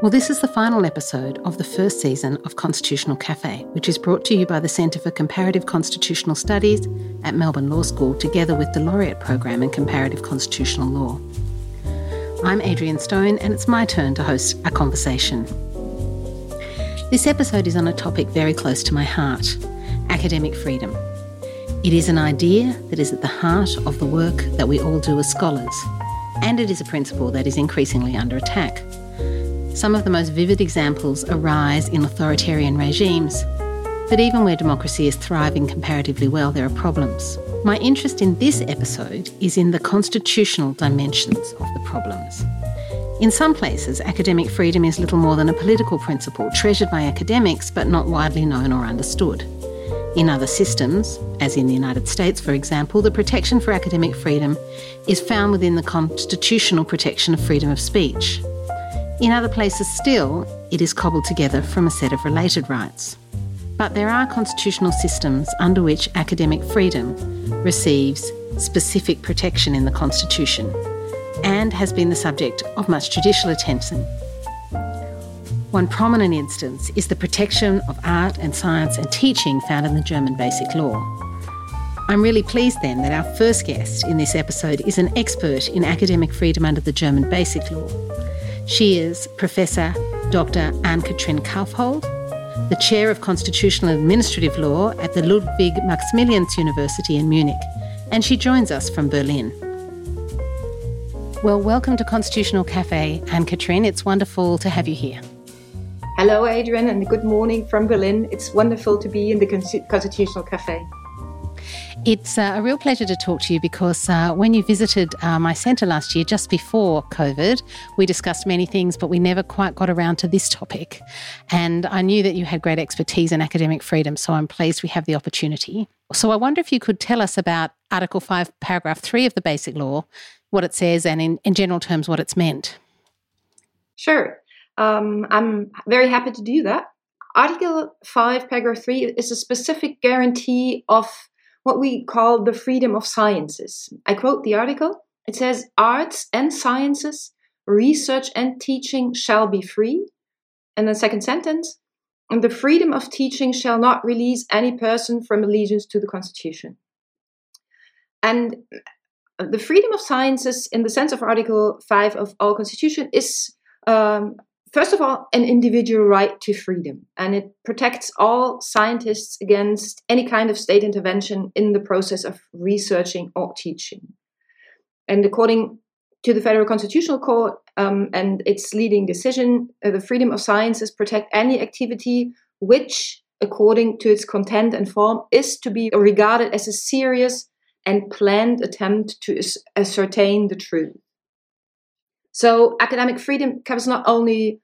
Well, this is the final episode of the first season of Constitutional Cafe, which is brought to you by the Centre for Comparative Constitutional Studies at Melbourne Law School, together with the Laureate Program in Comparative Constitutional Law. I'm Adrienne Stone, and it's my turn to host a conversation. This episode is on a topic very close to my heart academic freedom. It is an idea that is at the heart of the work that we all do as scholars, and it is a principle that is increasingly under attack. Some of the most vivid examples arise in authoritarian regimes, but even where democracy is thriving comparatively well, there are problems. My interest in this episode is in the constitutional dimensions of the problems. In some places, academic freedom is little more than a political principle treasured by academics but not widely known or understood. In other systems, as in the United States, for example, the protection for academic freedom is found within the constitutional protection of freedom of speech. In other places still, it is cobbled together from a set of related rights. But there are constitutional systems under which academic freedom receives specific protection in the Constitution and has been the subject of much judicial attention. One prominent instance is the protection of art and science and teaching found in the German Basic Law. I'm really pleased then that our first guest in this episode is an expert in academic freedom under the German Basic Law. She is Professor Dr. Ann-Katrin Kaufhold, the Chair of Constitutional Administrative Law at the Ludwig Maximilians University in Munich, and she joins us from Berlin. Well, welcome to Constitutional Cafe, Ann-Katrin. It's wonderful to have you here. Hello, Adrienne, and good morning from Berlin. It's wonderful to be in the Constitutional Cafe. It's uh, a real pleasure to talk to you because uh, when you visited uh, my centre last year, just before COVID, we discussed many things, but we never quite got around to this topic. And I knew that you had great expertise in academic freedom, so I'm pleased we have the opportunity. So I wonder if you could tell us about Article 5, Paragraph 3 of the Basic Law, what it says, and in, in general terms, what it's meant. Sure. Um, I'm very happy to do that. Article 5, Paragraph 3 is a specific guarantee of what we call the freedom of sciences. I quote the article. It says, Arts and sciences, research and teaching shall be free. And the second sentence, and the freedom of teaching shall not release any person from allegiance to the Constitution. And the freedom of sciences, in the sense of Article 5 of our Constitution, is um, first of all, an individual right to freedom, and it protects all scientists against any kind of state intervention in the process of researching or teaching. And according to the Federal Constitutional Court um, and its leading decision, uh, the freedom of sciences protect any activity which, according to its content and form, is to be regarded as a serious and planned attempt to ascertain the truth. So academic freedom covers not only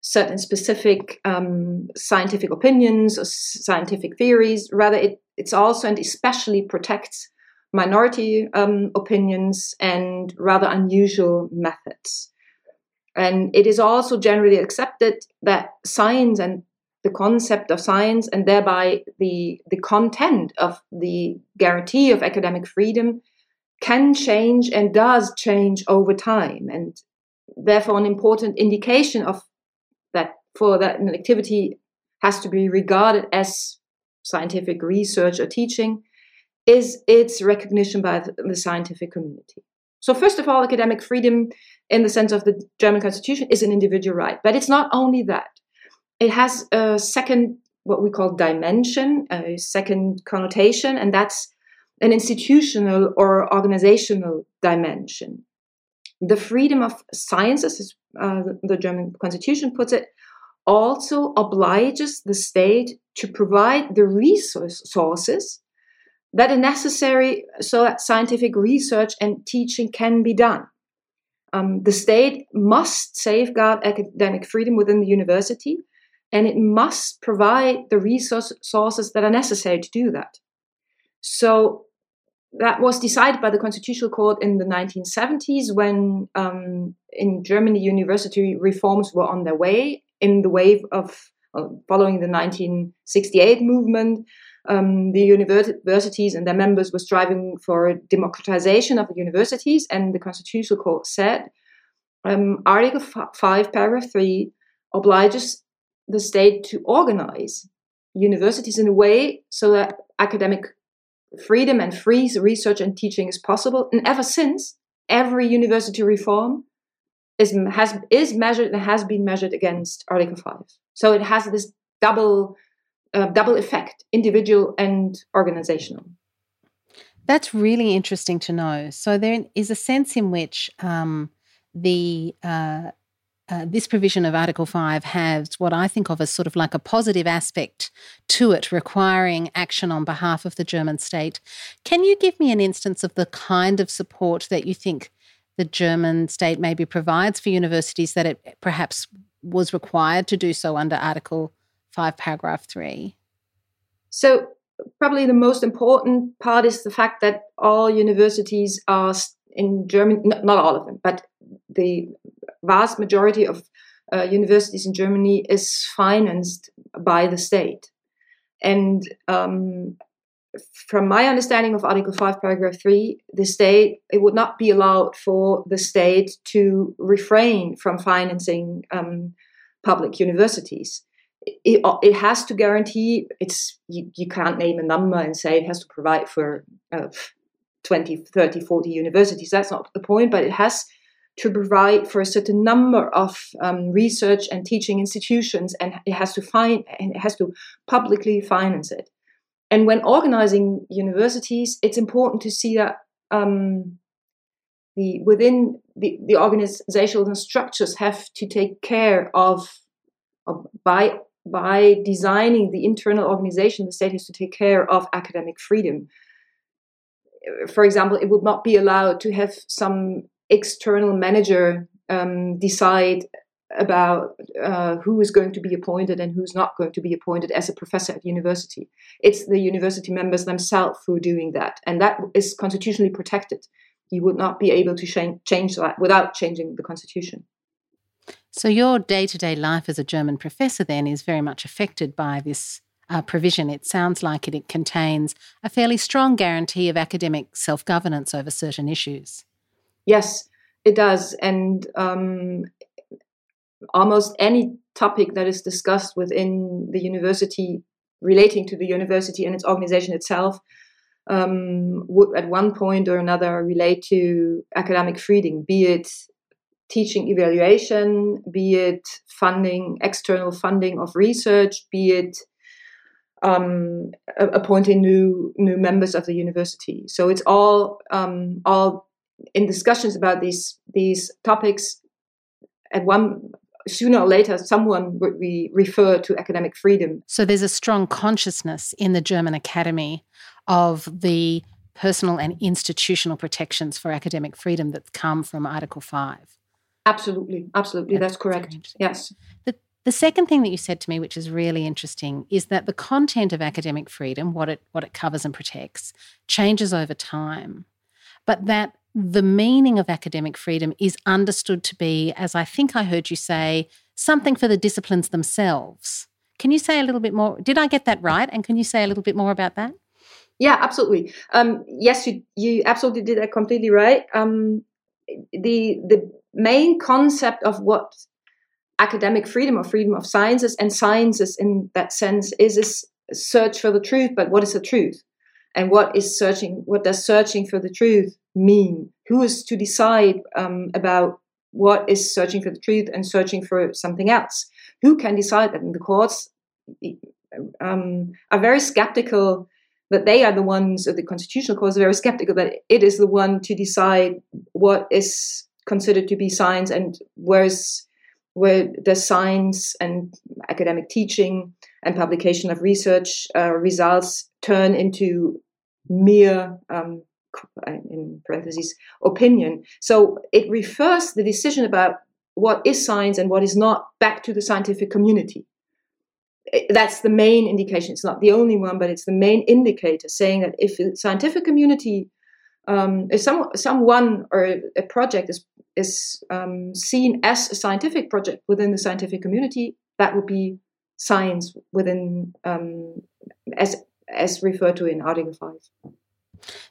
certain specific um, scientific opinions or scientific theories, rather it, it's also and especially protects minority um, opinions and rather unusual methods. And it is also generally accepted that science and the concept of science and thereby the, the content of the guarantee of academic freedom can change and does change over time. And therefore an important indication of that for that an activity has to be regarded as scientific research or teaching is its recognition by the scientific community. So, first of all, academic freedom in the sense of the German constitution is an individual right. But it's not only that, it has a second, what we call dimension, a second connotation, and that's an institutional or organizational dimension the freedom of sciences, as uh, the German constitution puts it, also obliges the state to provide the resources that are necessary so that scientific research and teaching can be done. Um, the state must safeguard academic freedom within the university, and it must provide the resources that are necessary to do that. So, that was decided by the Constitutional Court in the 1970s when um, in Germany university reforms were on their way in the wave of uh, following the 1968 movement. Um, the universities and their members were striving for democratization of the universities, and the Constitutional Court said um, Article 5, paragraph 3 obliges the state to organize universities in a way so that academic freedom and free research and teaching is possible. And ever since, every university reform is has is measured and has been measured against Article Five. So it has this double uh, double effect, individual and organizational. That's really interesting to know. So there is a sense in which um, the uh, uh, this provision of Article 5 has what I think of as sort of like a positive aspect to it, requiring action on behalf of the German state. Can you give me an instance of the kind of support that you think the German state maybe provides for universities that it perhaps was required to do so under Article 5, paragraph 3? So, probably the most important part is the fact that all universities are in Germany, not all of them, but the vast majority of uh, universities in Germany is financed by the state. And um, from my understanding of Article 5, paragraph 3, the state, it would not be allowed for the state to refrain from financing um, public universities. It, it, has to guarantee it's you, you can't name a number and say it has to provide for uh, 20 30 40 universities that's not the point but it has to provide for a certain number of um, research and teaching institutions, and it has to find and it has to publicly finance it. And when organizing universities, it's important to see that um, the within the, the organizational structures have to take care of, of by by designing the internal organization, the state has to take care of academic freedom. For example, it would not be allowed to have some external manager um, decide about uh, who is going to be appointed and who's not going to be appointed as a professor at university. It's the university members themselves who are doing that, and that is constitutionally protected. You would not be able to change that without changing the constitution. So, your day to day life as a German professor then is very much affected by this uh, provision. It sounds like it, it contains a fairly strong guarantee of academic self governance over certain issues. Yes, it does. And um, almost any topic that is discussed within the university relating to the university and its organization itself um, would at one point or another relate to academic freedom, be it teaching evaluation, be it funding, external funding of research, be it um, appointing new new members of the university. So it's all um, all in discussions about these these topics, at one sooner or later someone would be refer to academic freedom. So there's a strong consciousness in the German Academy of the personal and institutional protections for academic freedom that come from Article 5. Absolutely, absolutely. That's, That's correct. Yes. The, the second thing that you said to me, which is really interesting, is that the content of academic freedom, what it what it covers and protects, changes over time. But that the meaning of academic freedom is understood to be, as I think I heard you say, something for the disciplines themselves. Can you say a little bit more? Did I get that right? And can you say a little bit more about that? Yeah, absolutely. Um, yes, you you absolutely did that completely right. Um, the the main concept of what academic freedom or freedom of sciences and sciences in that sense is this search for the truth. But what is the truth? And what is searching? What does searching for the truth mean? Who is to decide um, about what is searching for the truth and searching for something else? Who can decide that? And the courts um, are very skeptical that they are the ones, or the constitutional courts are very skeptical that it is the one to decide what is considered to be science and where's where the science and academic teaching and publication of research uh, results turn into mere um, in parentheses opinion. So it refers the decision about what is science and what is not back to the scientific community. That's the main indication. It's not the only one, but it's the main indicator saying that if the scientific community, um, if some, someone or a project is, is um, seen as a scientific project within the scientific community, that would be science within um, as as referred to in Article Five.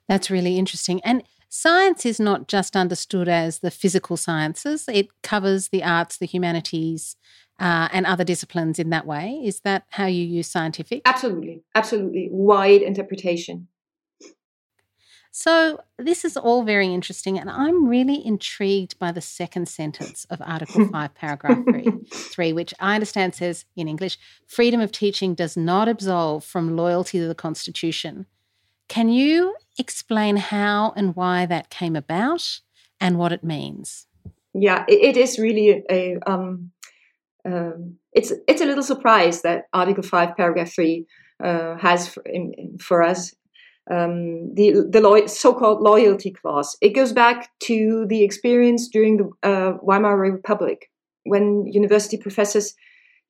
That's really interesting. And science is not just understood as the physical sciences, it covers the arts, the humanities, uh, and other disciplines in that way. Is that how you use scientific? Absolutely, absolutely. Wide interpretation. So, this is all very interesting, and I'm really intrigued by the second sentence of Article 5, Paragraph three, 3, which I understand says in English freedom of teaching does not absolve from loyalty to the Constitution. Can you explain how and why that came about and what it means? Yeah, it, is really a. Um, um, it's it's a little surprise that Article Five, Paragraph Three, uh, has for, in, for us um, the the lo- so-called loyalty clause. It goes back to the experience during the uh, Weimar Republic when university professors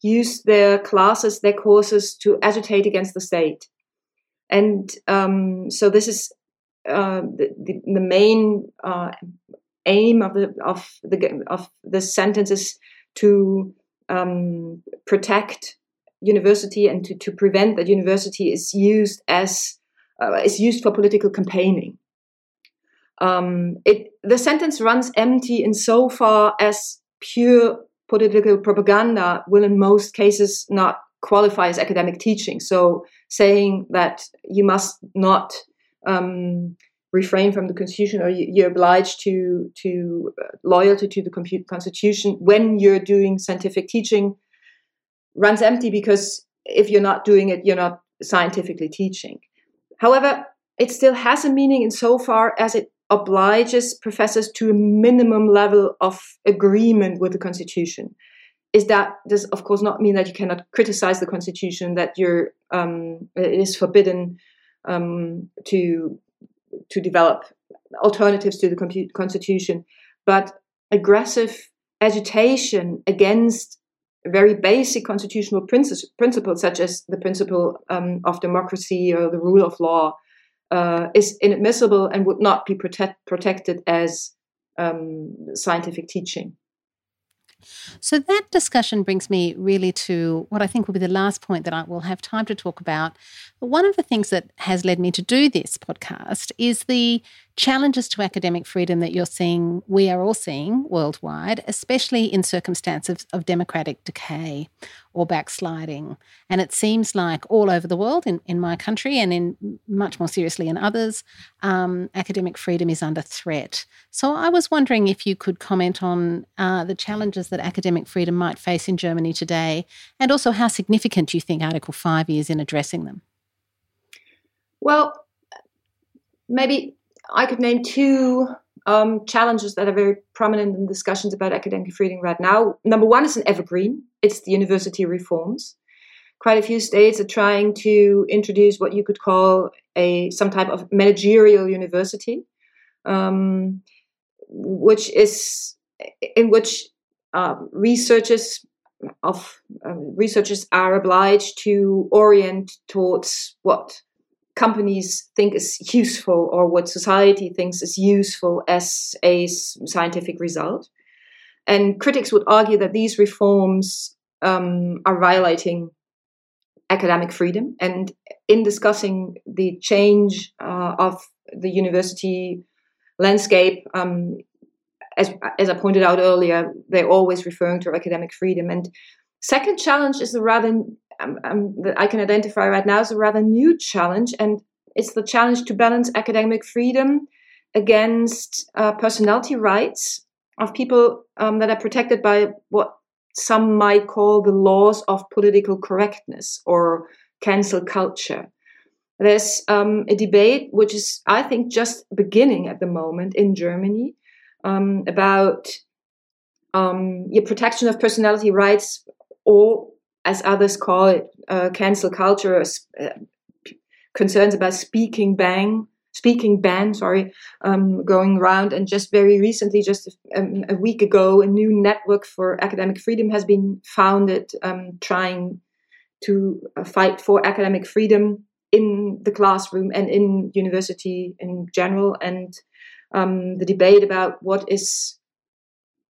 used their classes, their courses to agitate against the state, and um, so this is uh, the, the, the main uh, aim of the of the of the sentence is to um, protect university and to, to prevent that university is used as uh, is used for political campaigning. Um, it, the sentence runs empty insofar as pure political propaganda will, in most cases, not qualify as academic teaching. So, saying that you must not um, refrain from the constitution or you're obliged to to uh, loyalty to the constitution when you're doing scientific teaching runs empty because if you're not doing it, you're not scientifically teaching. However, it still has a meaning insofar as it obliges professors to a minimum level of agreement with the Constitution. Is that does of course not mean that you cannot criticize the Constitution, that you're um, it is forbidden um, to to develop alternatives to the Constitution, but aggressive agitation against very basic constitutional principles, such as the principle um, of democracy or the rule of law, uh, is inadmissible and would not be protect, protected as um, scientific teaching. So that discussion brings me really to what I think will be the last point that I will have time to talk about. One of the things that has led me to do this podcast is the challenges to academic freedom that you're seeing, we are all seeing worldwide, especially in circumstances of democratic decay or backsliding. And it seems like all over the world, in, in my country and in much more seriously in others, um, academic freedom is under threat. So I was wondering if you could comment on uh, the challenges that academic freedom might face in Germany today, and also how significant you think Article 5 is in addressing them. Well, maybe I could name two um, challenges that are very prominent in discussions about academic freedom right now. Number one is an evergreen. It's the university reforms. Quite a few states are trying to introduce what you could call a some type of managerial university, um, which is in which uh, researchers of uh, researchers are obliged to orient towards what companies think is useful or what society thinks is useful as a scientific result. And critics would argue that these reforms um, are violating academic freedom. And in discussing the change uh, of the university landscape, um, as, as I pointed out earlier, they're always referring to academic freedom. And second challenge is the rather um, um, that I can identify right now is a rather new challenge, and it's the challenge to balance academic freedom against uh, personality rights of people um, that are protected by what some might call the laws of political correctness or cancel culture. There's um, a debate which is, I think, just beginning at the moment in Germany um, about um, your protection of personality rights or as others call it, uh, cancel culture, uh, concerns about speaking bang, speaking ban, sorry, um, going around. And just very recently, just a, um, a, week ago, a new network for academic freedom has been founded, um, trying to uh, fight for academic freedom in the classroom and in university in general. And um, the debate about what is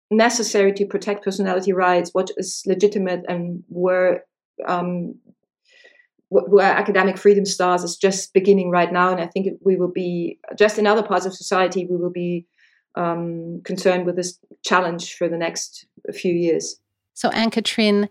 necessary to protect personality rights, what is legitimate, and where um, where academic freedom starts is just beginning right now. And I think we will be just in other parts of society we will be um, concerned with this challenge for the next few years. So, Ann-Katrin,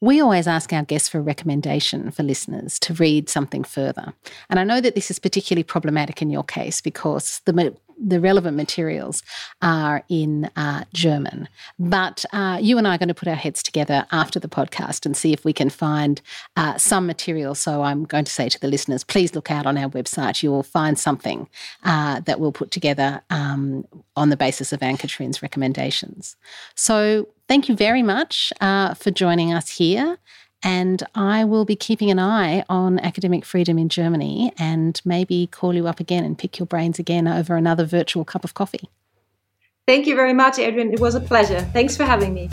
we always ask our guests for a recommendation for listeners to read something further. And I know that this is particularly problematic in your case because the the relevant materials are in uh, German. But uh, you and I are going to put our heads together after the podcast and see if we can find uh, some material. So I'm going to say to the listeners, please look out on our website. You will find something uh, that we'll put together um, on the basis of Ann-Katrin's recommendations. So thank you very much uh, for joining us here. And I will be keeping an eye on academic freedom in Germany and maybe call you up again and pick your brains again over another virtual cup of coffee. Thank you very much, Adrienne. It was a pleasure. Thanks for having me.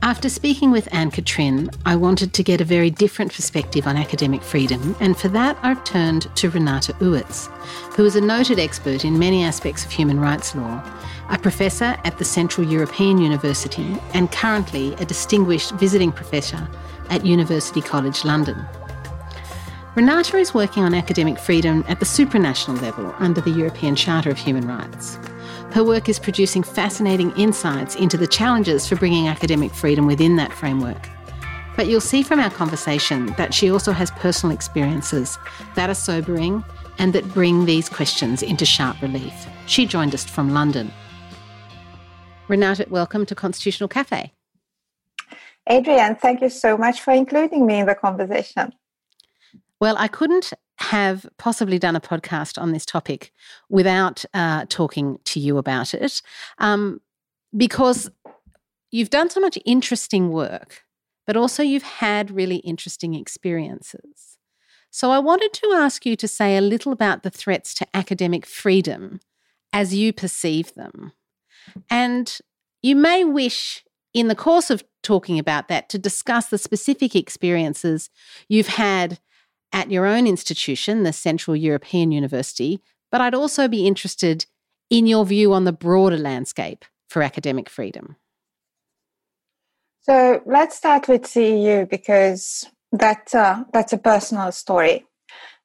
After speaking with Ann-Katrin, I wanted to get a very different perspective on academic freedom, and for that I've turned to Renata Uitz, who is a noted expert in many aspects of human rights law, a professor at the Central European University, and currently a distinguished visiting professor at University College London. Renata is working on academic freedom at the supranational level under the European Charter of Human Rights. Her work is producing fascinating insights into the challenges for bringing academic freedom within that framework. But you'll see from our conversation that she also has personal experiences that are sobering and that bring these questions into sharp relief. She joined us from London. Renata, welcome to Constitutional Cafe. Adrienne, thank you so much for including me in the conversation. Well, I couldn't have possibly done a podcast on this topic without uh, talking to you about it um, because you've done so much interesting work, but also you've had really interesting experiences. So I wanted to ask you to say a little about the threats to academic freedom as you perceive them. And you may wish, in the course of talking about that, to discuss the specific experiences you've had at your own institution, the Central European University, but I'd also be interested in your view on the broader landscape for academic freedom. So let's start with CEU because that, uh, that's a personal story.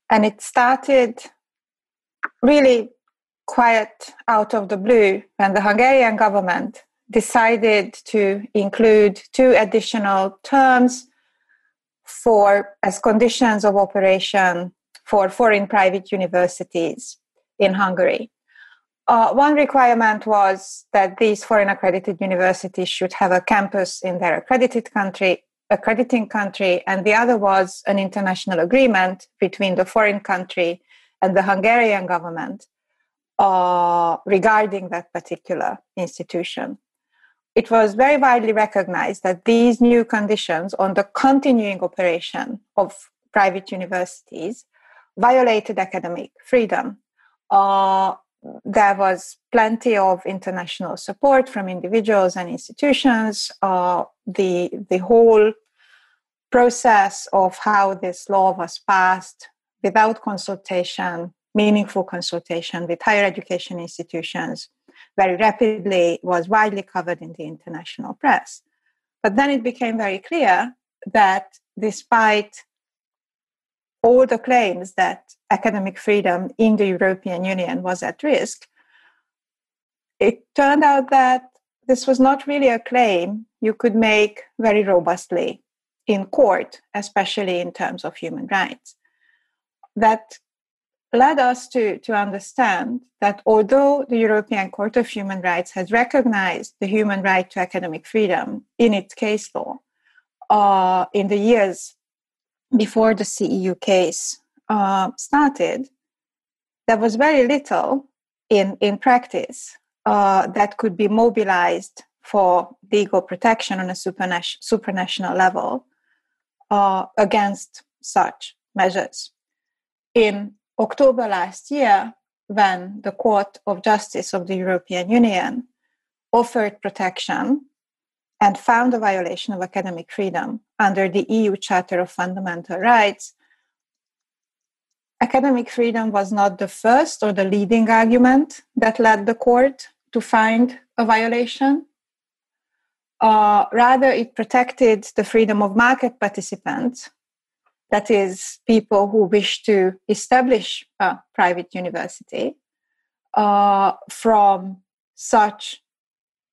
And it started really quite out of the blue when the Hungarian government decided to include two additional terms for as conditions of operation for foreign private universities in Hungary. Uh, one requirement was that these foreign accredited universities should have a campus in their accredited country, accrediting country, and the other was an international agreement between the foreign country and the Hungarian government uh, regarding that particular institution it was very widely recognized that these new conditions on the continuing operation of private universities violated academic freedom. Uh, there was plenty of international support from individuals and institutions. Uh, the, the whole process of how this law was passed without consultation, meaningful consultation with higher education institutions, very rapidly was widely covered in the international press. But then it became very clear that despite all the claims that academic freedom in the European Union was at risk, it turned out that this was not really a claim you could make very robustly in court, especially in terms of human rights. That led us to, to understand that although the European Court of Human Rights has recognized the human right to academic freedom in its case law uh, in the years before the CEU case uh, started, there was very little in, in practice uh, that could be mobilized for legal protection on a supranational, supranational level uh, against such measures. In October last year, when the Court of Justice of the European Union offered protection and found a violation of academic freedom under the EU Charter of Fundamental Rights, academic freedom was not the first or the leading argument that led the court to find a violation. Uh, rather, it protected the freedom of market participants that is, people who wish to establish a private university uh, from such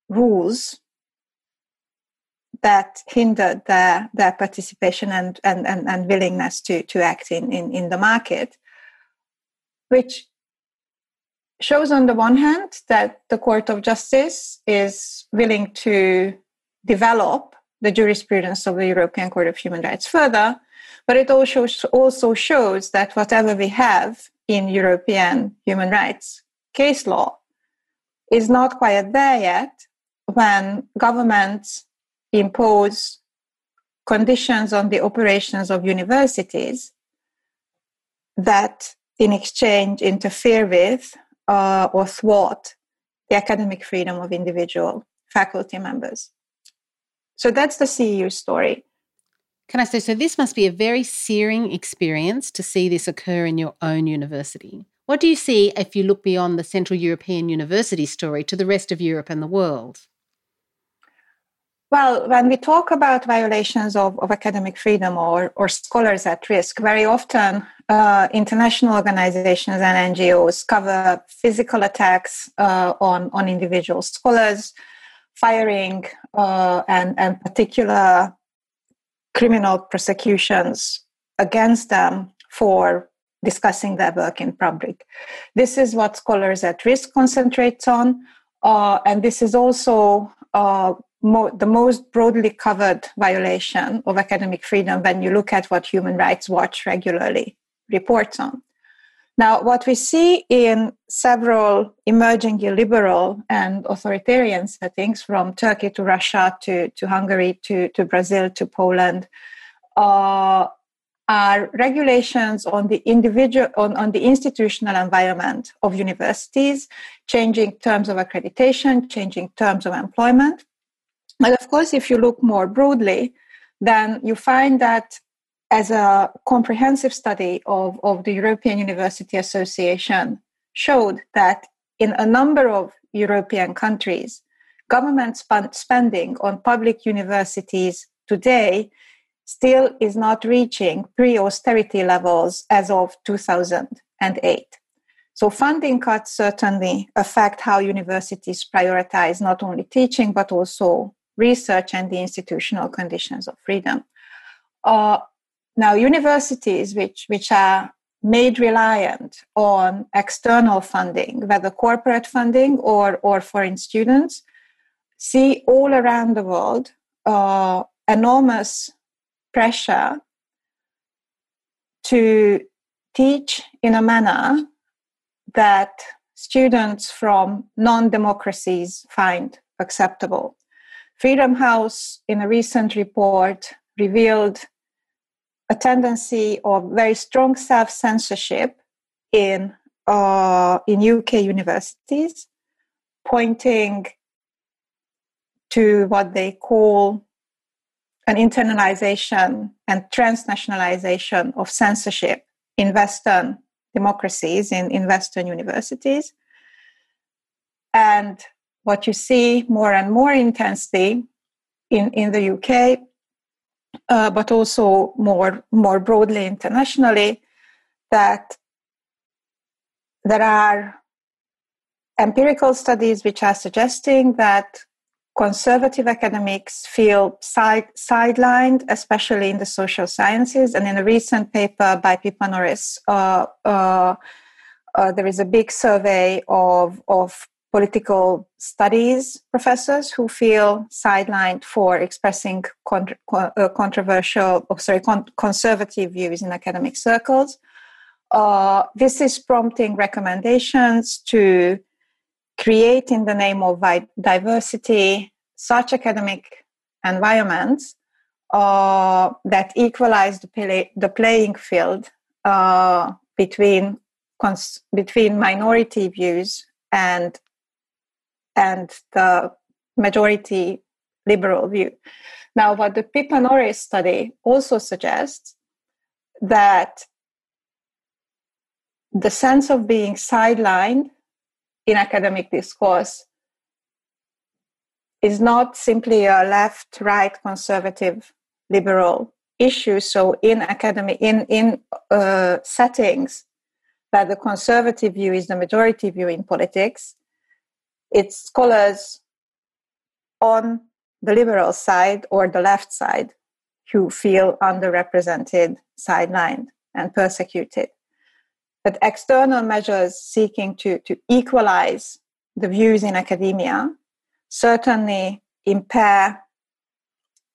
rules that hinder their, their participation and, and, and, and willingness to, to act in, in, in the market, which shows on the one hand that the Court of Justice is willing to develop the jurisprudence of the European Court of Human Rights further, but it also, also shows that whatever we have in European human rights case law is not quite there yet when governments impose conditions on the operations of universities that in exchange interfere with uh, or thwart the academic freedom of individual faculty members. So that's the CEU story. Can I say, so this must be a very searing experience to see this occur in your own university. What do you see if you look beyond the Central European University story to the rest of Europe and the world? Well, when we talk about violations of, of academic freedom or, or scholars at risk, very often uh, international organizations and NGOs cover physical attacks uh, on, on individual scholars, firing, uh, and, and particular criminal prosecutions against them for discussing their work in public. This is what Scholars at Risk concentrates on, uh, and this is also uh, mo- the most broadly covered violation of academic freedom when you look at what Human Rights Watch regularly reports on. Now, what we see in several emerging illiberal and authoritarian settings, from Turkey to Russia to, to Hungary to, to Brazil to Poland, uh, are regulations on the individual on, on the institutional environment of universities, changing terms of accreditation, changing terms of employment. But of course, if you look more broadly, then you find that as a comprehensive study of, of the European University Association showed that in a number of European countries, government spending on public universities today still is not reaching pre austerity levels as of 2008. So, funding cuts certainly affect how universities prioritize not only teaching but also research and the institutional conditions of freedom. Uh, now, universities which, which are made reliant on external funding, whether corporate funding or, or foreign students, see all around the world uh, enormous pressure to teach in a manner that students from non democracies find acceptable. Freedom House, in a recent report, revealed a tendency of very strong self censorship in, uh, in UK universities, pointing to what they call an internalization and transnationalization of censorship in Western democracies, in, in Western universities. And what you see more and more intensely in, in the UK, uh, but also more, more broadly internationally, that there are empirical studies which are suggesting that conservative academics feel side, sidelined, especially in the social sciences. And in a recent paper by Pippa Norris, uh, uh, uh, there is a big survey of, of political studies professors who feel sidelined for expressing con- uh, controversial, oh, sorry, con- conservative views in academic circles. Uh, this is prompting recommendations to create, in the name of diversity, such academic environments uh, that equalize the, play- the playing field uh, between cons- between minority views and and the majority liberal view. Now, what the Pippa Norris study also suggests that the sense of being sidelined in academic discourse is not simply a left right conservative liberal issue so in academic in in uh, settings where the conservative view is the majority view in politics it's scholars on the liberal side or the left side who feel underrepresented, sidelined, and persecuted. But external measures seeking to, to equalize the views in academia certainly impair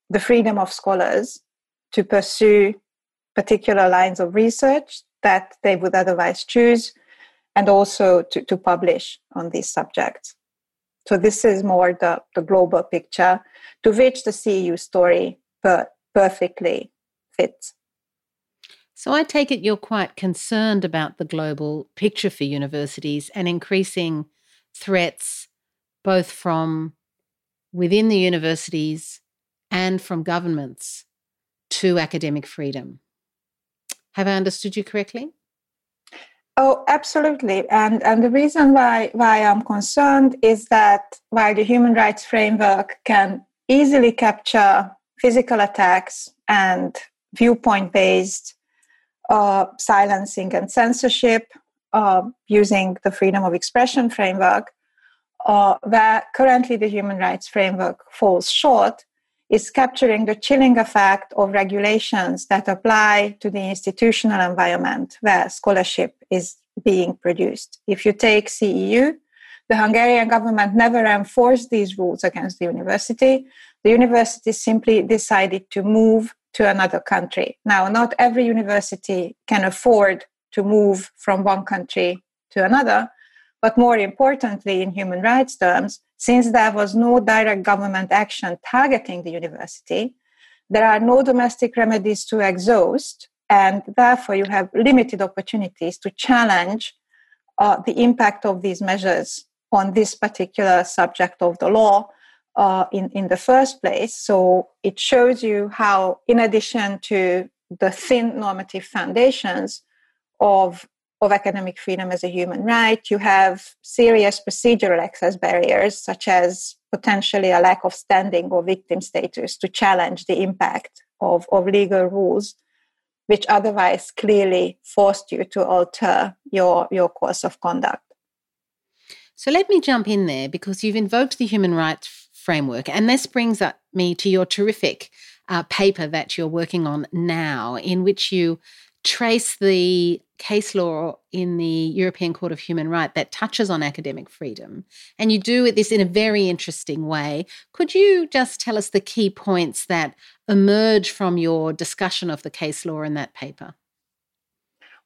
the freedom of scholars to pursue particular lines of research that they would otherwise choose and also to, to publish on these subjects. So this is more the, the global picture to which the CEU story per, perfectly fits. So I take it you're quite concerned about the global picture for universities and increasing threats both from within the universities and from governments to academic freedom. Have I understood you correctly? Oh, absolutely. And and the reason why why I'm concerned is that while the human rights framework can easily capture physical attacks and viewpoint based uh, silencing and censorship uh, using the freedom of expression framework, uh, where currently the human rights framework falls short, is capturing the chilling effect of regulations that apply to the institutional environment where scholarship is being produced. If you take CEU, the Hungarian government never enforced these rules against the university. The university simply decided to move to another country. Now, not every university can afford to move from one country to another, but more importantly, in human rights terms, since there was no direct government action targeting the university, there are no domestic remedies to exhaust, and therefore you have limited opportunities to challenge uh, the impact of these measures on this particular subject of the law uh, in, in the first place. So it shows you how, in addition to the thin normative foundations of of academic freedom as a human right. You have serious procedural access barriers, such as potentially a lack of standing or victim status to challenge the impact of, of legal rules, which otherwise clearly forced you to alter your, your course of conduct. So let me jump in there because you've invoked the human rights framework, and this brings up me to your terrific uh, paper that you're working on now, in which you trace the case law in the European Court of Human Rights that touches on academic freedom. And you do this in a very interesting way. Could you just tell us the key points that emerge from your discussion of the case law in that paper?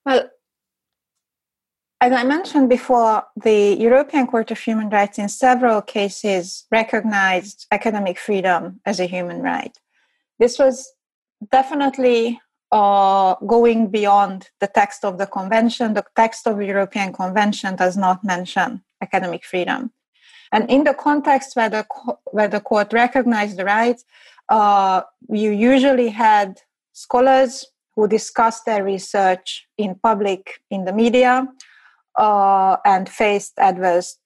Well, as I mentioned before, the European Court of Human Rights in several cases recognized academic freedom as a human right. This was definitely uh, going beyond the text of the convention. The text of the European Convention does not mention academic freedom. And in the context where the, where the court recognized the rights, uh, you usually had scholars who discussed their research in public in the media uh, and faced adverse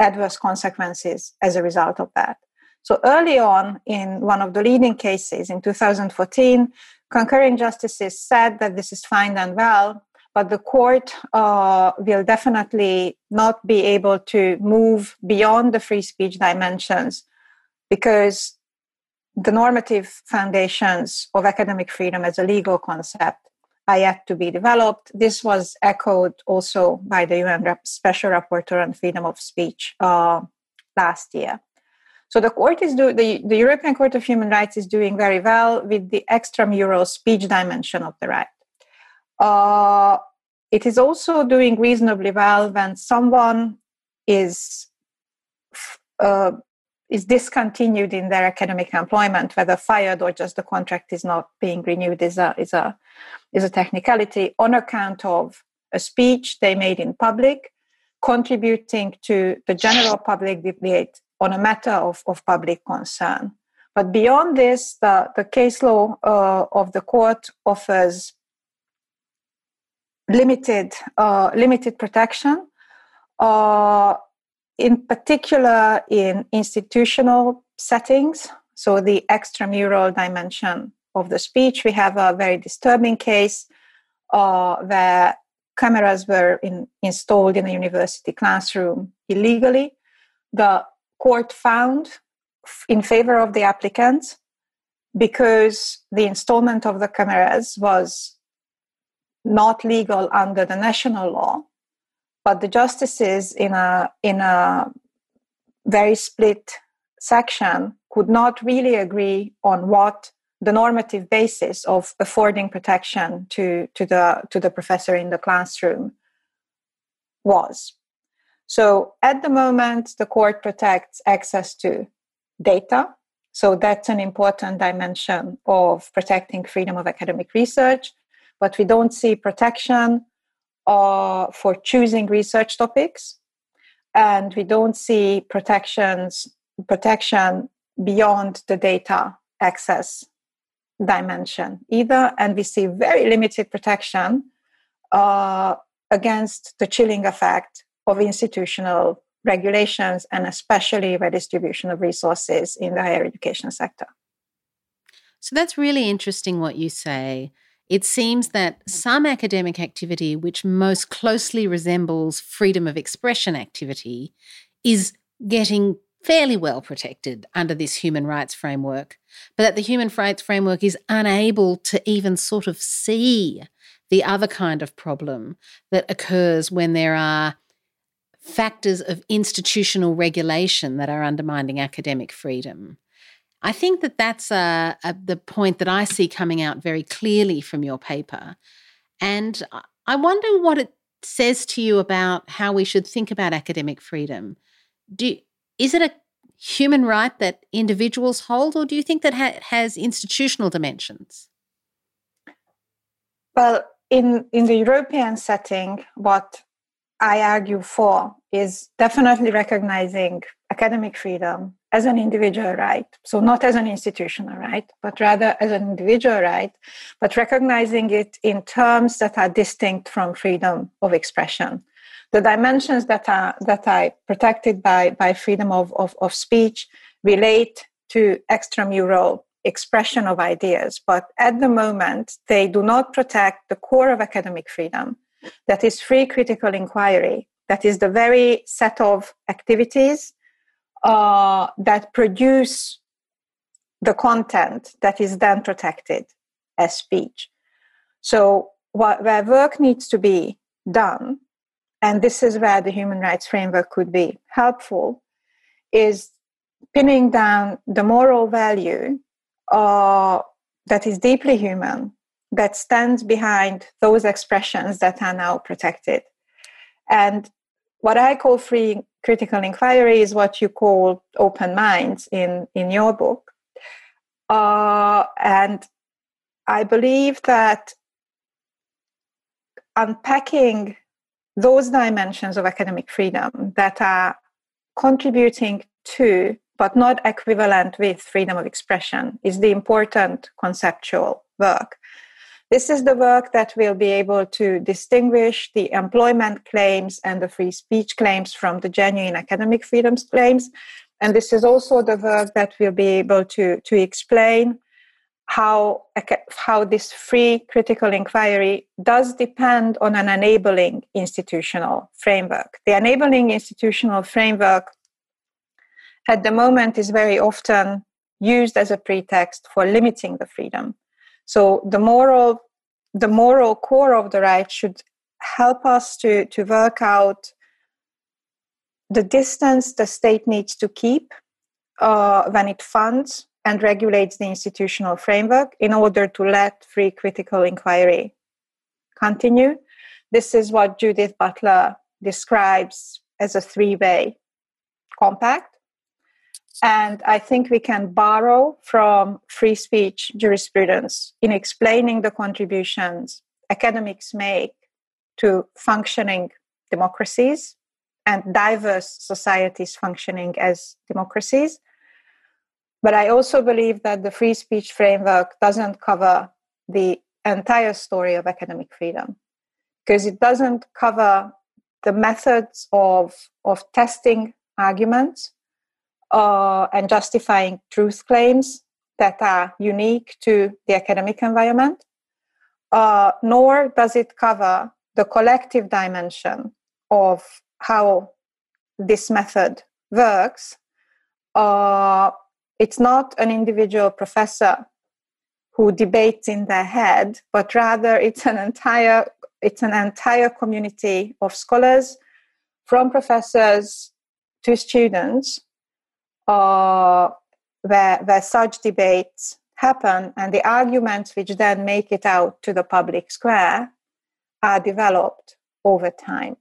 adverse consequences as a result of that. So early on, in one of the leading cases in 2014, concurring justices said that this is fine and well, but the court uh, will definitely not be able to move beyond the free speech dimensions because the normative foundations of academic freedom as a legal concept are yet to be developed. This was echoed also by the UN Special Rapporteur on Freedom of Speech uh, last year. So the court is do the, the European Court of Human Rights is doing very well with the extramural speech dimension of the right. Uh, it is also doing reasonably well when someone is uh, is discontinued in their academic employment, whether fired or just the contract is not being renewed, is a is a is a technicality on account of a speech they made in public, contributing to the general public debate on a matter of, of public concern. But beyond this, the, the case law uh, of the court offers limited, uh, limited protection, uh, in particular in institutional settings. So, the extramural dimension of the speech, we have a very disturbing case uh, where cameras were in, installed in a university classroom illegally the court found in favor of the applicants because the installment of the cameras was not legal under the national law but the justices in a in a very split section could not really agree on what the normative basis of affording protection to, to the to the professor in the classroom was so at the moment the court protects access to data. So that's an important dimension of protecting freedom of academic research. But we don't see protection uh, for choosing research topics, and we don't see protections protection beyond the data access dimension either, and we see very limited protection uh, against the chilling effect of institutional regulations and especially redistribution of resources in the higher education sector. So that's really interesting what you say it seems that some academic activity which most closely resembles freedom of expression activity is getting fairly well protected under this human rights framework, but that the human rights framework is unable to even sort of see the other kind of problem that occurs when there are factors of institutional regulation that are undermining academic freedom. I think that that's uh, the point that I see coming out very clearly from your paper. And I wonder what it says to you about how we should think about academic freedom. Do, is it a human right that individuals hold, or do you think that ha- has institutional dimensions? Well, in, in the European setting, what I argue for is definitely recognizing academic freedom as an individual right. So, not as an institutional right, but rather as an individual right, but recognizing it in terms that are distinct from freedom of expression. The dimensions that are, that are protected by, by freedom of, of, of speech relate to extramural expression of ideas, but at the moment, they do not protect the core of academic freedom, that is free critical inquiry, that is the very set of activities uh, that produce the content that is then protected as speech. So, what, where work needs to be done, and this is where the human rights framework could be helpful, is pinning down the moral value uh, that is deeply human, that stands behind those expressions that are now protected. And what I call free critical inquiry is what you call open minds in, in your book. Uh, and I believe that unpacking those dimensions of academic freedom that are contributing to, but not equivalent with freedom of expression, is the important conceptual work. This is the work that will be able to distinguish the employment claims and the free speech claims from the genuine academic freedoms claims. And this is also the work that will be able to, to explain how, how this free critical inquiry does depend on an enabling institutional framework. The enabling institutional framework at the moment is very often used as a pretext for limiting the freedom. So the moral, the moral core of the right should help us to, to work out the distance the state needs to keep uh, when it funds and regulates the institutional framework in order to let free critical inquiry continue. This is what Judith Butler describes as a three way compact. And I think we can borrow from free speech jurisprudence in explaining the contributions academics make to functioning democracies and diverse societies functioning as democracies. But I also believe that the free speech framework doesn't cover the entire story of academic freedom because it doesn't cover the methods of, of testing arguments uh, and justifying truth claims that are unique to the academic environment, uh, nor does it cover the collective dimension of how this method works, uh, it's not an individual professor who debates in their head, but rather it's an entire it's an entire community of scholars, from professors to students, uh, where, where such debates happen, and the arguments which then make it out to the public square are developed over time.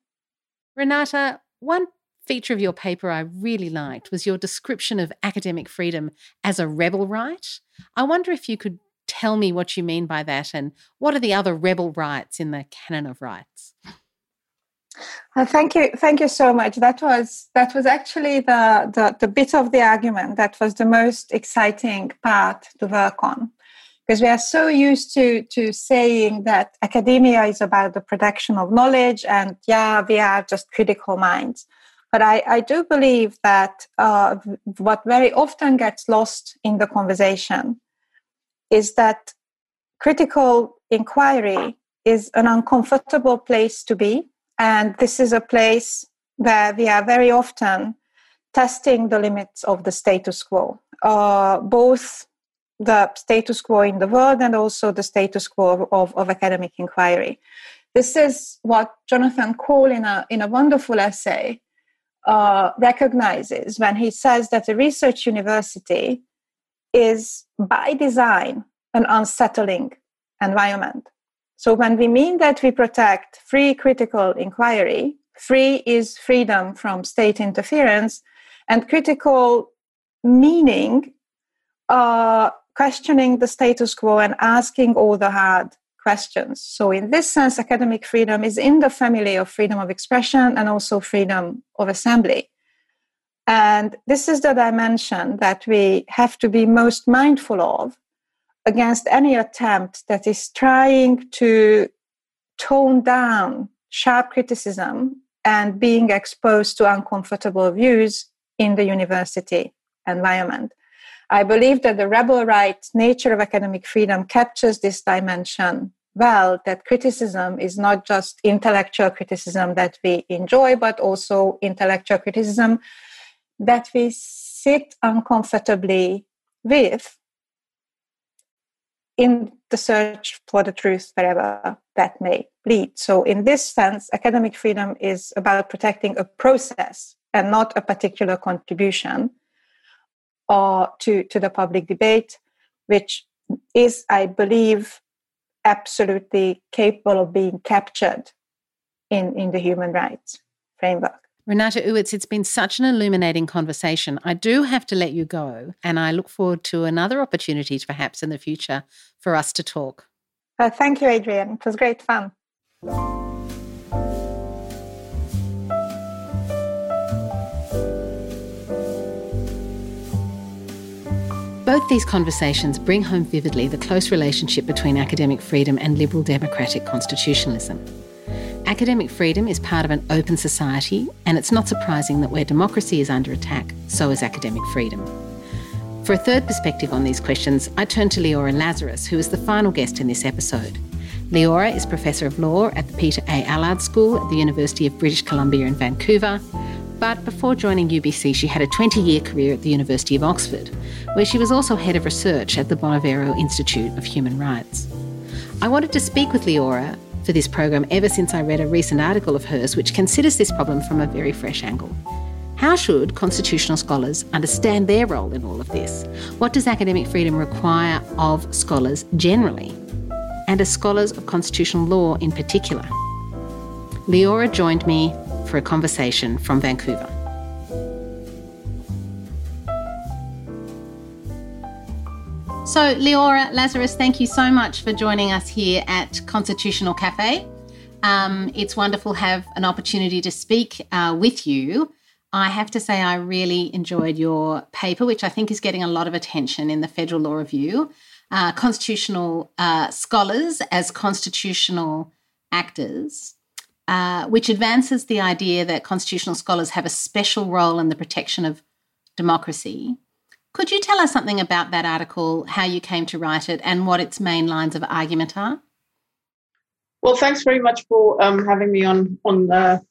Renata, one feature of your paper I really liked was your description of academic freedom as a rebel right. I wonder if you could tell me what you mean by that and what are the other rebel rights in the canon of rights? Uh, thank you, thank you so much. That was that was actually the, the the bit of the argument that was the most exciting part to work on, because we are so used to to saying that academia is about the production of knowledge, and yeah, we are just critical minds. But I, I do believe that uh, what very often gets lost in the conversation is that critical inquiry is an uncomfortable place to be. And this is a place where we are very often testing the limits of the status quo, uh, both the status quo in the world and also the status quo of, of academic inquiry. This is what Jonathan Cole, in a, in a wonderful essay, uh, recognizes when he says that a research university is by design an unsettling environment. So when we mean that we protect free critical inquiry, free is freedom from state interference, and critical meaning uh, questioning the status quo and asking all the hard questions. So, in this sense, academic freedom is in the family of freedom of expression and also freedom of assembly. And this is the dimension that we have to be most mindful of against any attempt that is trying to tone down sharp criticism and being exposed to uncomfortable views in the university environment. I believe that the rebel right nature of academic freedom captures this dimension well that criticism is not just intellectual criticism that we enjoy, but also intellectual criticism that we sit uncomfortably with in the search for the truth, wherever that may lead. So, in this sense, academic freedom is about protecting a process and not a particular contribution or to, to the public debate, which is, I believe, absolutely capable of being captured in, in the human rights framework. Renata Uitz, it's been such an illuminating conversation. I do have to let you go, and I look forward to another opportunity, perhaps in the future, for us to talk. Uh, thank you, Adrienne. It was great fun. Both these conversations bring home vividly the close relationship between academic freedom and liberal democratic constitutionalism. Academic freedom is part of an open society, and it's not surprising that where democracy is under attack, so is academic freedom. For a third perspective on these questions, I turn to Liora Lazarus, who is the final guest in this episode. Liora is Professor of Law at the Peter A. Allard School at the University of British Columbia in Vancouver. But before joining UBC, she had a 20 year career at the University of Oxford, where she was also head of research at the Bonavero Institute of Human Rights. I wanted to speak with Liora for this program ever since I read a recent article of hers which considers this problem from a very fresh angle. How should constitutional scholars understand their role in all of this? What does academic freedom require of scholars generally, and as scholars of constitutional law in particular? Liora joined me for a conversation from Vancouver. So, Liora Lazarus, thank you so much for joining us here at Constitutional Cafe. Um, it's wonderful to have an opportunity to speak uh, with you. I have to say, I really enjoyed your paper, which I think is getting a lot of attention in the Federal Law Review. Uh, constitutional uh, scholars as constitutional actors, uh, which advances the idea that constitutional scholars have a special role in the protection of democracy could you tell us something about that article, how you came to write it, and what its main lines of argument are? Well, thanks very much for um, having me on on the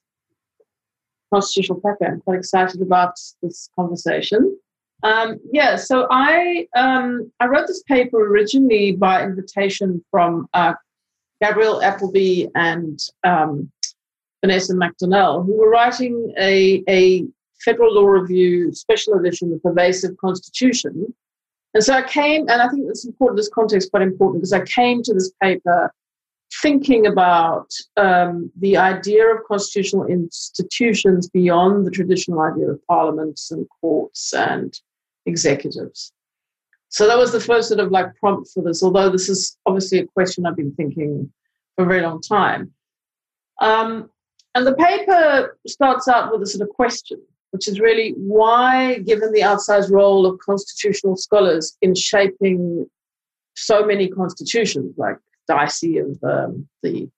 Constitutional paper. I'm quite excited about this conversation. Um, yeah, so I um, I wrote this paper originally by invitation from uh, Gabrielle Appleby and um, Vanessa MacDonnell, who were writing a, a Federal Law Review special edition, The Pervasive Constitution. And so I came, and I think it's important, this context is quite important because I came to this paper thinking about um, the idea of constitutional institutions beyond the traditional idea of parliaments and courts and executives. So that was the first sort of like prompt for this, although this is obviously a question I've been thinking for a very long time. Um, and the paper starts out with a sort of question, which is really why, given the outsized role of constitutional scholars in shaping so many constitutions, like Dicey of um, the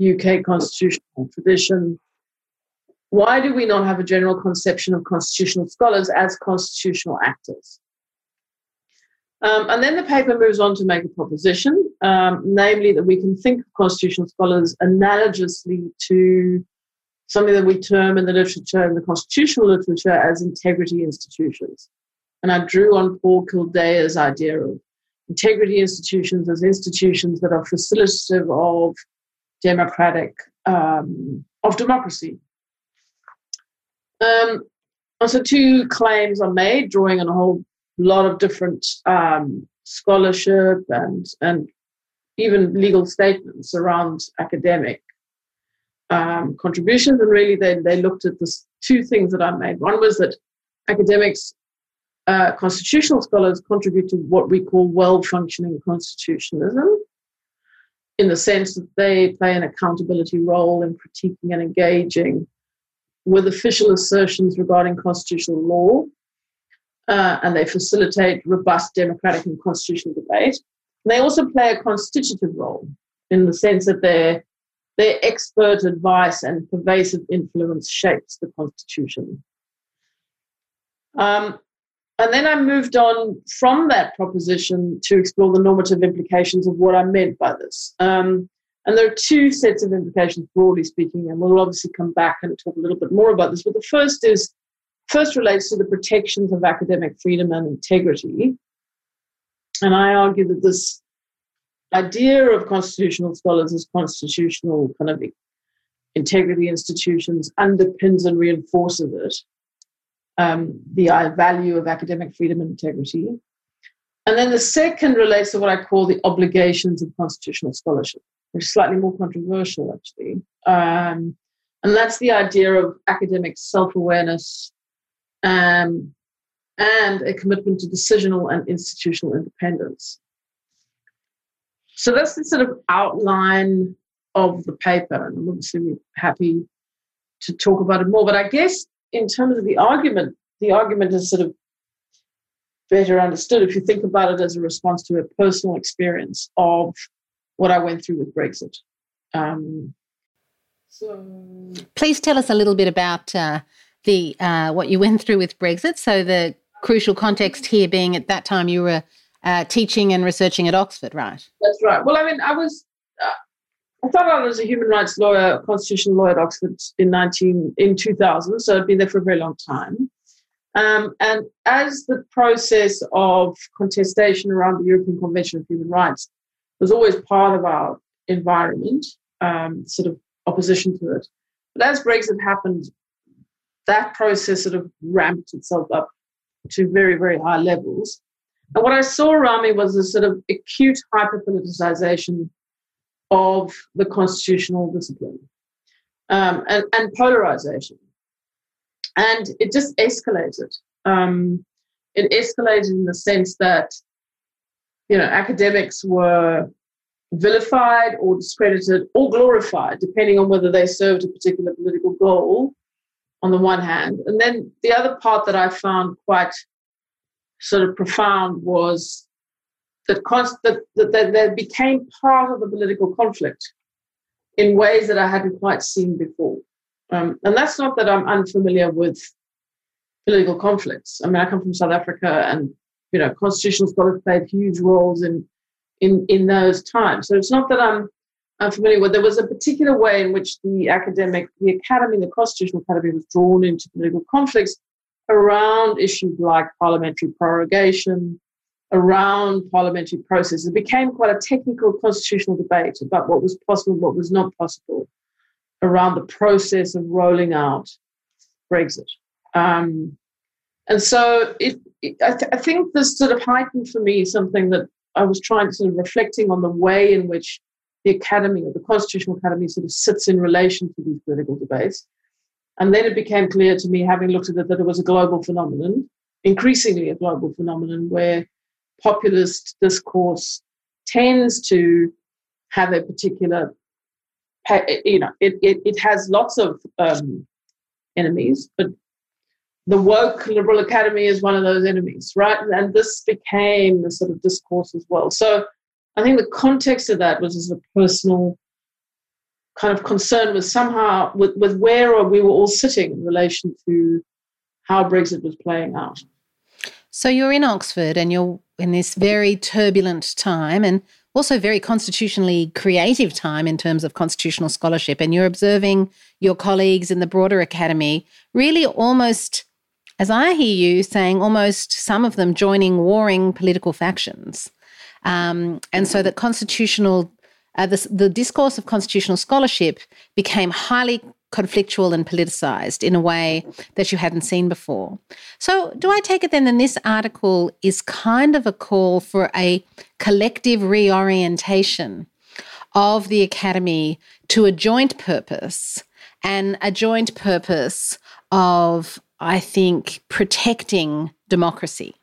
UK constitutional tradition. Why do we not have a general conception of constitutional scholars as constitutional actors? Um, and then the paper moves on to make a proposition, um, namely that we can think of constitutional scholars analogously to something that we term in the literature, in the constitutional literature, as integrity institutions. And I drew on Paul Kildea's idea of integrity institutions as institutions that are facilitative of democratic um, of democracy. Um, so two claims are made, drawing on a whole lot of different um, scholarship and and even legal statements around academic um, contributions. And really, they they looked at this two things that I made. One was that academics uh, constitutional scholars contribute to what we call well functioning constitutionalism in the sense that they play an accountability role in critiquing and engaging with official assertions regarding constitutional law. Uh, and they facilitate robust democratic and constitutional debate. And they also play a constitutive role in the sense that their, their expert advice and pervasive influence shapes the Constitution. Um, and then I moved on from that proposition to explore the normative implications of what I meant by this. Um, and there are two sets of implications, broadly speaking, and we'll obviously come back and talk a little bit more about this. But the first is first relates to the protections of academic freedom and integrity. And I argue that this idea of constitutional scholars as constitutional kind of integrity institutions underpins and reinforces it um, the value of academic freedom and integrity. And then the second relates to what I call the obligations of constitutional scholarship, which is slightly more controversial, actually. Um, and that's the idea of academic self awareness um, and a commitment to decisional and institutional independence. So that's the sort of outline of the paper, and I'm obviously happy to talk about it more. But I guess in terms of the argument, the argument is sort of better understood if you think about it as a response to a personal experience of what I went through with Brexit. Um, so, please tell us a little bit about uh, the uh, what you went through with Brexit. So, the crucial context here being at that time you were uh, teaching and researching at Oxford, right? That's right. Well, I mean, I was uh, I started out as a human rights lawyer, constitutional lawyer at Oxford in 19 in 2000, so I'd been there for a very long time. Um, and as the process of contestation around the European Convention of Human Rights was always part of our environment, um, sort of opposition to it. But as Brexit happened, that process sort of ramped itself up to very, very high levels. And what I saw around me was a sort of acute hyper politicization of the constitutional discipline um, and, and, polarization. And it just escalated. Um, it escalated in the sense that, you know, academics were vilified or discredited or glorified, depending on whether they served a particular political goal, on the one hand. And then the other part that I found quite sort of profound was that, const- that, that, that, became part of the political conflict in ways that I hadn't quite seen before. Um, and that's not that I'm unfamiliar with political conflicts. I mean, I come from South Africa, and you know, constitutional scholars played huge roles in in in those times. So it's not that I'm I'm familiar with, there was a particular way in which the academic, the academy, the Constitutional Academy was drawn into political conflicts around issues like parliamentary prorogation, around parliamentary process. It became quite a technical constitutional debate about what was possible, what was not possible around the process of rolling out Brexit. Um, and so it, it I, th- I, think this sort of heightened for me something that I was trying to sort of reflecting on the way in which the academy or the constitutional academy sort of sits in relation to these political debates. And then it became clear to me, having looked at it, that it was a global phenomenon, increasingly a global phenomenon, where populist discourse tends to have a particular, you know, it, it, it has lots of um, enemies, but the woke liberal academy is one of those enemies, right? And this became the sort of discourse as well. So I think the context of that was as a personal kind of concern with somehow with, with where we were all sitting in relation to how Brexit was playing out. So you're in Oxford and you're in this very turbulent time and also very constitutionally creative time in terms of constitutional scholarship. And you're observing your colleagues in the broader academy really almost, as I hear you saying, almost some of them joining warring political factions. Um, and so that constitutional, uh, the, the discourse of constitutional scholarship became highly conflictual and politicized in a way that you hadn't seen before. So, do I take it then that this article is kind of a call for a collective reorientation of the academy to a joint purpose and a joint purpose of, I think, protecting democracy?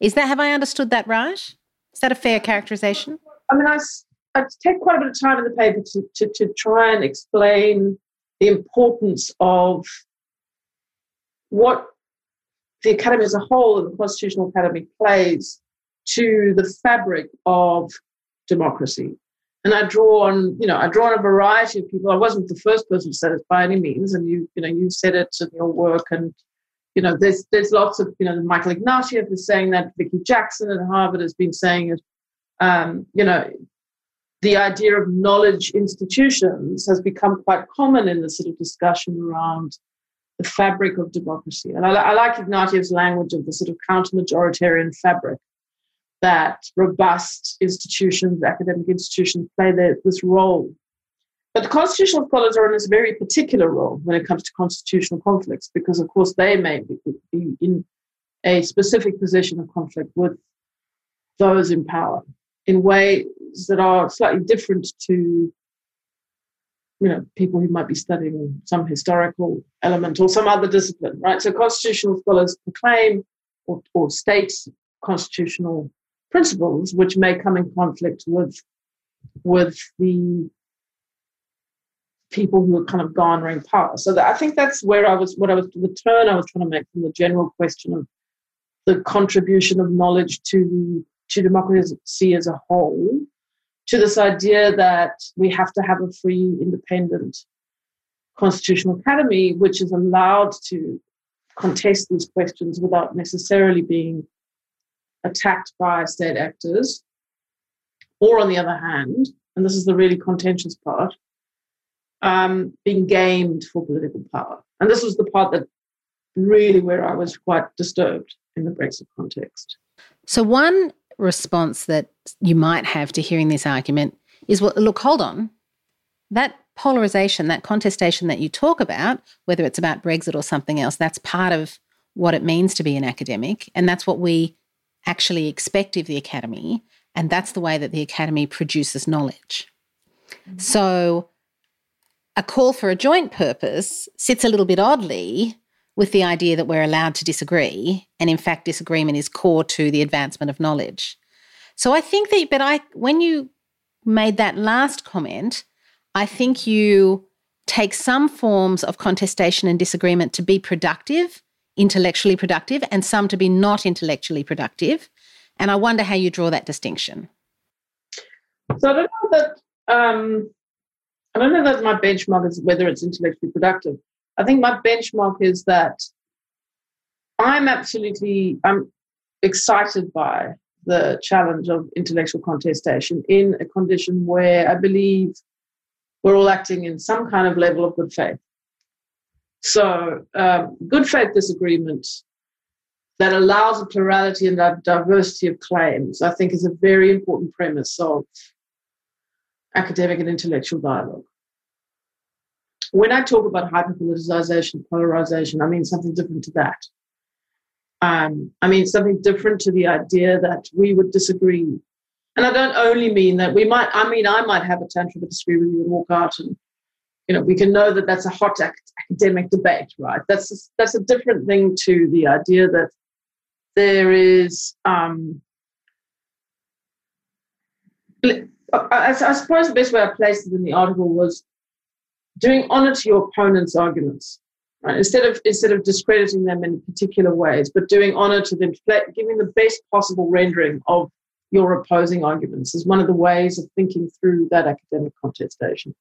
Is that, have I understood that right? Is that a fair characterization? I mean, I, I take quite a bit of time in the paper to, to, to try and explain the importance of what the academy as a whole and the constitutional academy plays to the fabric of democracy. And i draw on you know i draw on a variety of people. I wasn't the first person to say it by any means and you you know you said it in your work and you know there's there's lots of you know michael ignatieff is saying that vicky jackson at harvard has been saying it. Um, you know the idea of knowledge institutions has become quite common in the sort of discussion around the fabric of democracy. And I, I like Ignatieff's language of the sort of counter-majoritarian fabric that robust institutions, academic institutions, play their, this role. But constitutional scholars are in this very particular role when it comes to constitutional conflicts, because of course they may be in a specific position of conflict with those in power in ways that are slightly different to you know people who might be studying some historical element or some other discipline right? So constitutional scholars proclaim or, or state constitutional principles which may come in conflict with with the people who are kind of garnering power. So that, i think that's where i was what i was the turn i was trying to make from the general question of the contribution of knowledge to the to democracy as a whole to this idea that we have to have a free, independent constitutional academy, which is allowed to contest these questions without necessarily being attacked by state actors. Or, on the other hand, and this is the really contentious part, um, being gamed for political power. And this was the part that really where I was quite disturbed in the Brexit context. So, one response that you might have to hearing this argument is well, look, hold on. That polarization, that contestation that you talk about, whether it's about Brexit or something else, that's part of what it means to be an academic. And that's what we actually expect of the academy. And that's the way that the academy produces knowledge. Mm-hmm. So, a call for a joint purpose sits a little bit oddly with the idea that we're allowed to disagree. And in fact, disagreement is core to the advancement of knowledge. So I think that, but I, when you made that last comment, I think you take some forms of contestation and disagreement to be productive, intellectually productive, and some to be not intellectually productive. And I wonder how you draw that distinction. So I don't know that um, I don't know that my benchmark is whether it's intellectually productive. I think my benchmark is that I'm absolutely I'm excited by the challenge of intellectual contestation in a condition where I believe we're all acting in some kind of level of good faith. So, um, good faith disagreement that allows a plurality and a diversity of claims, I think, is a very important premise of academic and intellectual dialogue. When I talk about hyperpoliticization, polarization, I mean something different to that. Um, I mean something different to the idea that we would disagree. And I don't only mean that we might, I mean, I might have a tantrum to disagree with you and walk out and, you know, we can know that that's a hot academic debate, right? That's a, that's a different thing to the idea that there is um, I, I, suppose the best way I placed it in the article was doing honor to your opponent's arguments, right? Instead of instead of discrediting them in particular ways, but doing honor to them, giving the best possible rendering of your opposing arguments is one of the ways of thinking through that academic contestation.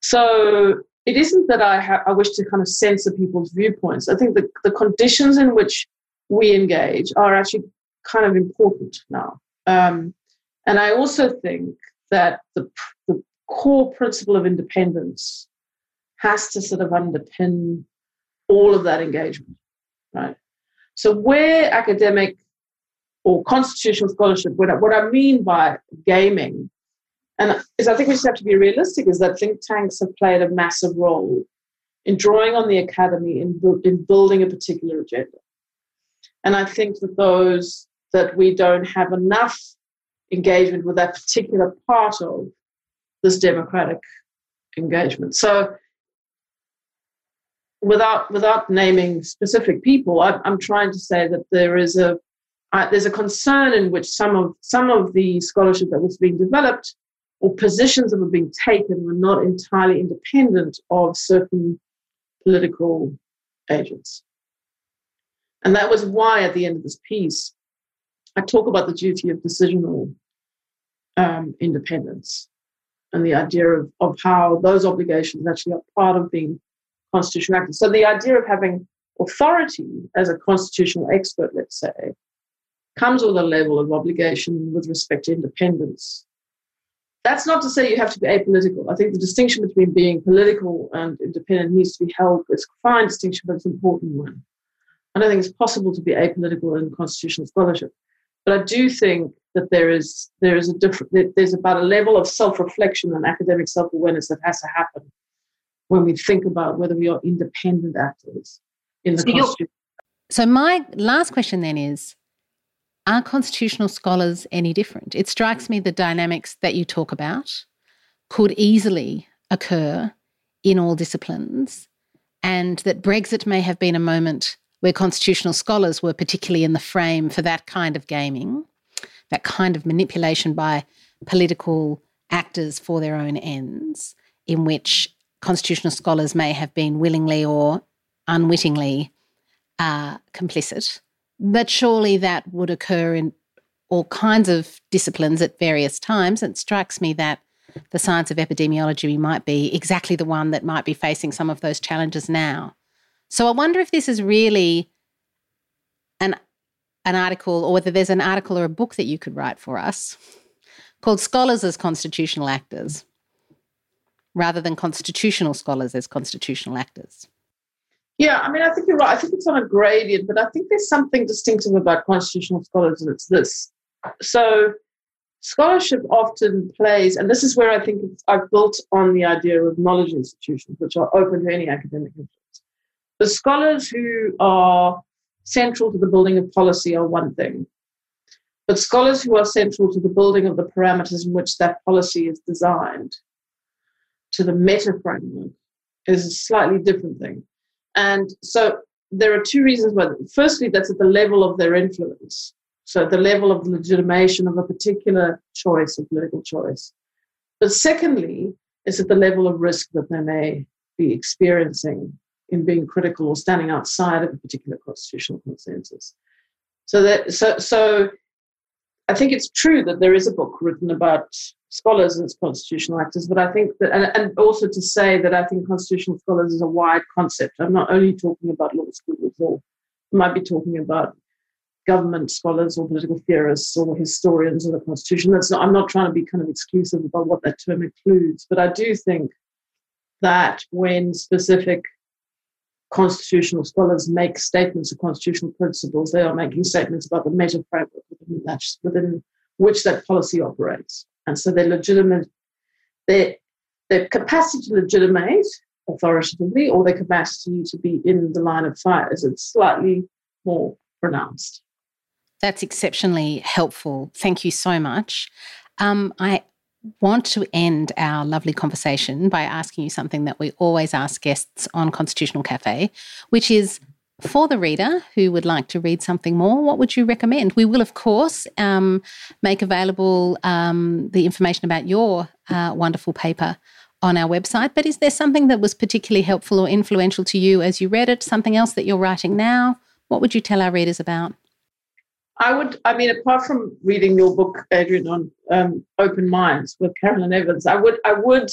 So it isn't that I, ha- I wish to kind of censor people's viewpoints. I think the, the conditions in which we engage are actually kind of important now. Um, and I also think that the, the core principle of independence has to sort of underpin all of that engagement, right? So, where academic or constitutional scholarship, what I, what I mean by gaming, and is I think we just have to be realistic, is that think tanks have played a massive role in drawing on the academy in, in building a particular agenda. And I think that those that we don't have enough engagement with that particular part of this democratic engagement. So without without naming specific people, I, am trying to say that there is a uh, there's a concern in which some of some of the scholarship that was being developed or positions that were being taken were not entirely independent of certain political agents. And that was why, at the end of this piece, I talk about the duty of decisional um, independence and the idea of, of how those obligations actually are part of being constitutional active. So the idea of having authority as a constitutional expert, let's say, comes with a level of obligation with respect to independence. That's not to say you have to be apolitical. I think the distinction between being political and independent needs to be held. It's a fine distinction, but it's an important one. I don't think it's possible to be apolitical in constitutional scholarship. But I do think that there is there is a different there's about a level of self-reflection and academic self-awareness that has to happen when we think about whether we are independent actors in the so constitution. So my last question then is are constitutional scholars any different? It strikes me the dynamics that you talk about could easily occur in all disciplines, and that Brexit may have been a moment where constitutional scholars were particularly in the frame for that kind of gaming, that kind of manipulation by political actors for their own ends, in which constitutional scholars may have been willingly or unwittingly uh, complicit. But surely that would occur in all kinds of disciplines at various times. It strikes me that the science of epidemiology might be exactly the one that might be facing some of those challenges now. So I wonder if this is really an an article or whether there's an article or a book that you could write for us called Scholars as Constitutional Actors rather than constitutional scholars as constitutional actors. Yeah, I mean, I think you're right. I think it's on a gradient, but I think there's something distinctive about constitutional scholars, and it's this. So, scholarship often plays, and this is where I think I've built on the idea of knowledge institutions, which are open to any academic influence. The scholars who are central to the building of policy are one thing, but scholars who are central to the building of the parameters in which that policy is designed, to the meta framework, is a slightly different thing. And so there are two reasons why. Firstly, that's at the level of their influence. So the level of legitimation of a particular choice, a political choice. But secondly, it's at the level of risk that they may be experiencing in being critical or standing outside of a particular constitutional consensus. So that so so I think it's true that there is a book written about scholars as constitutional actors, but I think that and, and also to say that I think constitutional scholars is a wide concept. I'm not only talking about law schools or I might be talking about government scholars or political theorists or historians of the Constitution. That's not, I'm not trying to be kind of exclusive about what that term includes, but I do think that when specific constitutional scholars make statements of constitutional principles, they are making statements about the meta framework within, that, within which that policy operates. And so their legitimate, their, their capacity to legitimate authoritatively or their capacity to be in the line of fire is slightly more pronounced. That's exceptionally helpful. Thank you so much. Um, I want to end our lovely conversation by asking you something that we always ask guests on Constitutional Cafe, which is for the reader who would like to read something more, what would you recommend? We will, of course, um, make available um, the information about your uh, wonderful paper on our website. But is there something that was particularly helpful or influential to you as you read it? Something else that you're writing now? What would you tell our readers about? I would, I mean, apart from reading your book, Adrienne, on um, open minds with Carolyn Evans, I would, I would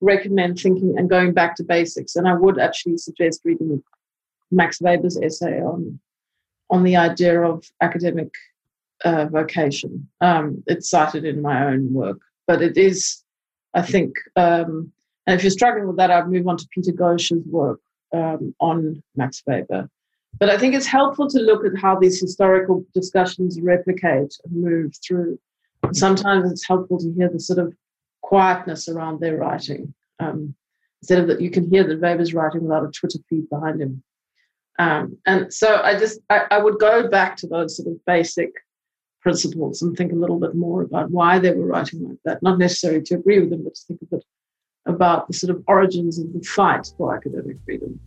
recommend thinking and going back to basics. And I would actually suggest reading Max Weber's essay on on the idea of academic uh, vocation. Um, it's cited in my own work, but it is, I think, um, and if you're struggling with that, I'd move on to Peter Ghosh's work um, on Max Weber. But I think it's helpful to look at how these historical discussions replicate and move through. Sometimes it's helpful to hear the sort of quietness around their writing. Um, instead of that, you can hear that Weber's writing without a Twitter feed behind him. Um, and so I just I, I, would go back to those sort of basic principles and think a little bit more about why they were writing like that. Not necessarily to agree with them, but to think a bit about the sort of origins of the fight for academic freedom.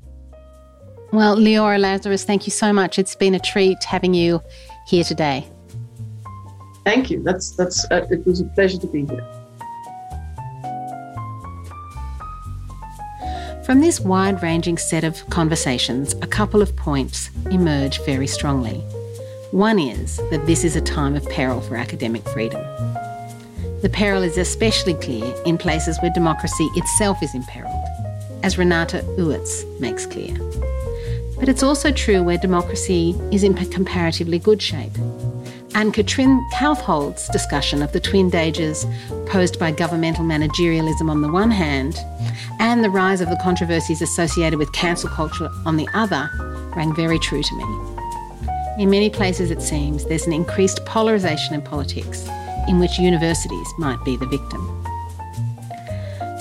Well, Liora Lazarus, thank you so much. It's been a treat having you here today. Thank you. That's that's uh, it was a pleasure to be here. From this wide ranging set of conversations, a couple of points emerge very strongly. One is that this is a time of peril for academic freedom. The peril is especially clear in places where democracy itself is imperiled, as Renata Uitz makes clear. But it's also true where democracy is in comparatively good shape. Ann-Katrin Kaufhold's discussion of the twin dangers posed by governmental managerialism on the one hand, and the rise of the controversies associated with cancel culture on the other, rang very true to me. In many places, it seems, there's an increased polarisation in politics in which universities might be the victim.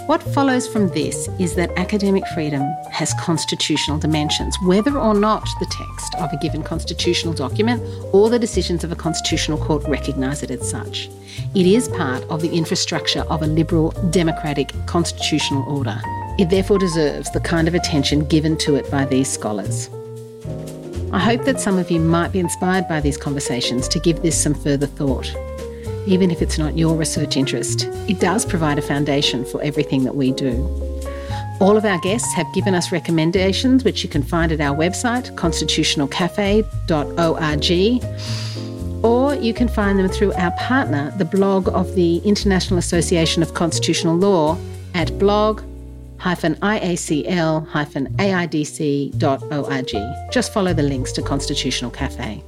What follows from this is that academic freedom has constitutional dimensions, whether or not the text of a given constitutional document or the decisions of a constitutional court recognise it as such. It is part of the infrastructure of a liberal, democratic, constitutional order. It therefore deserves the kind of attention given to it by these scholars. I hope that some of you might be inspired by these conversations to give this some further thought even if it's not your research interest. It does provide a foundation for everything that we do. All of our guests have given us recommendations, which you can find at our website, constitutionalcafe.org, or you can find them through our partner, the blog of the International Association of Constitutional Law at blog iacl-aidc.org. Just follow the links to Constitutional Cafe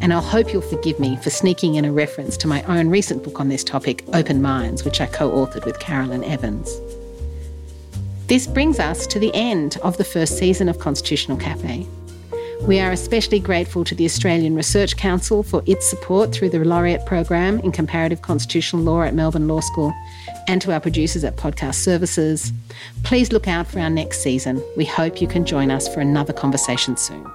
and I'll hope you'll forgive me for sneaking in a reference to my own recent book on this topic, Open Minds, which I co authored with Carolyn Evans. This brings us to the end of the first season of Constitutional Cafe. We are especially grateful to the Australian Research Council for its support through the Laureate Program in Comparative Constitutional Law at Melbourne Law School and to our producers at Podcast Services. Please look out for our next season. We hope you can join us for another conversation soon.